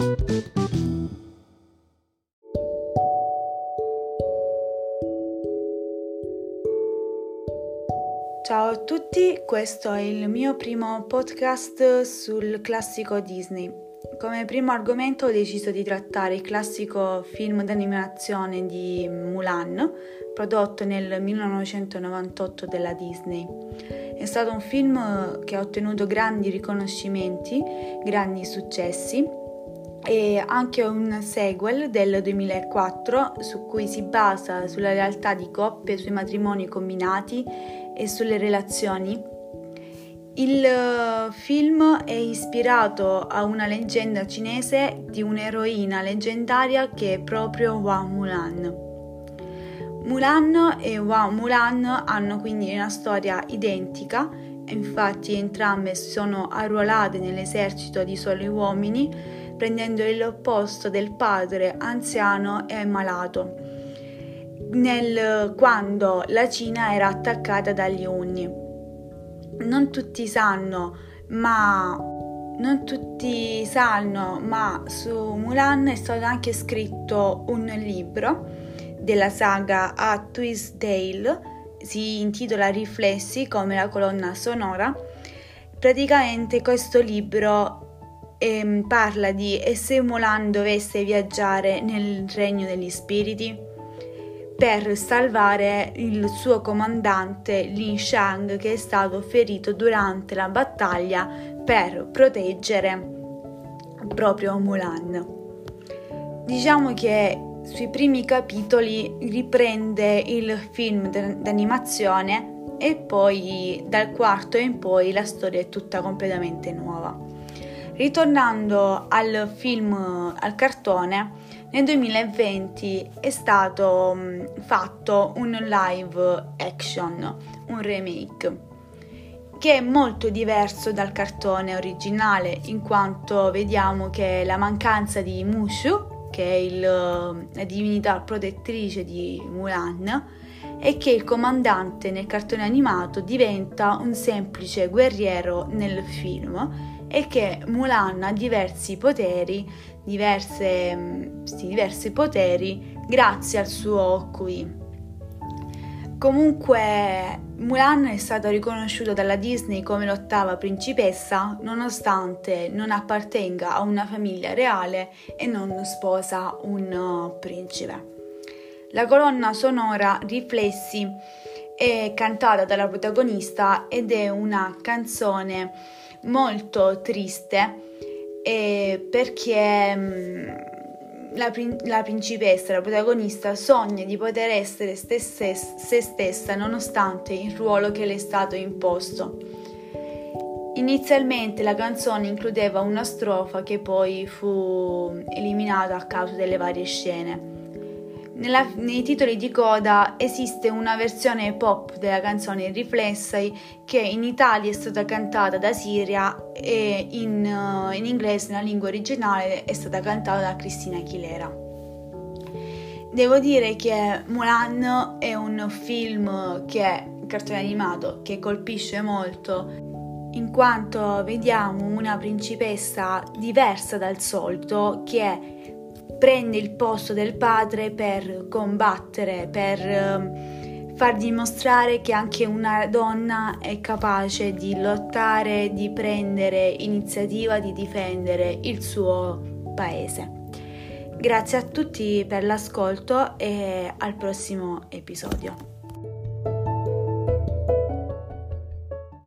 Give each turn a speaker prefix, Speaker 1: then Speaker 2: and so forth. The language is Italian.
Speaker 1: Ciao a tutti, questo è il mio primo podcast sul classico Disney. Come primo argomento ho deciso di trattare il classico film d'animazione di Mulan, prodotto nel 1998 dalla Disney. È stato un film che ha ottenuto grandi riconoscimenti, grandi successi e anche un sequel del 2004 su cui si basa sulla realtà di coppie, sui matrimoni combinati e sulle relazioni. Il eh, film è ispirato a una leggenda cinese di un'eroina leggendaria che è proprio Hua Mulan. Mulan e Hua Mulan hanno quindi una storia identica, infatti entrambe sono arruolate nell'esercito di soli uomini, prendendo il posto del padre anziano e malato nel, quando la Cina era attaccata dagli Unni. Non tutti sanno, ma non tutti sanno, ma su Mulan è stato anche scritto un libro della saga A Twist Tale, si intitola Riflessi come la colonna sonora. Praticamente questo libro eh, parla di e se Mulan dovesse viaggiare nel regno degli spiriti per salvare il suo comandante Lin Shang che è stato ferito durante la battaglia per proteggere proprio Mulan. Diciamo che sui primi capitoli riprende il film d'animazione e poi dal quarto in poi la storia è tutta completamente nuova. Ritornando al film, al cartone, nel 2020 è stato mm, fatto un live action, un remake che è molto diverso dal cartone originale in quanto vediamo che la mancanza di Mushu, che è il, la divinità protettrice di Mulan, e che il comandante nel cartone animato diventa un semplice guerriero nel film e che Mulan ha diversi poteri, diverse, mm, sì, diversi poteri grazie al suo QI. Comunque Mulan è stata riconosciuta dalla Disney come l'ottava principessa nonostante non appartenga a una famiglia reale e non sposa un uh, principe. La colonna sonora Riflessi è cantata dalla protagonista ed è una canzone molto triste eh, perché mh, la, la, principessa, la protagonista, sogna di poter essere stesse, se stessa nonostante il ruolo che le è stato imposto. Inizialmente la canzone includeva una strofa che poi fu eliminata a causa delle varie scene. Nella, nei titoli di coda esiste una versione pop della canzone Riflessi che in Italia è stata cantata da Siria e in, uh, in inglese, nella lingua originale, è stata cantata da Cristina Aguilera. Devo dire che Mulan è un film che un cartone animato che colpisce molto in quanto vediamo una principessa diversa dal solito che prende il posto del padre per combattere, per ehm, far dimostrare che anche una donna è capace di lottare, di prendere iniziativa, di difendere il suo paese. Grazie a tutti per l'ascolto e al prossimo episodio.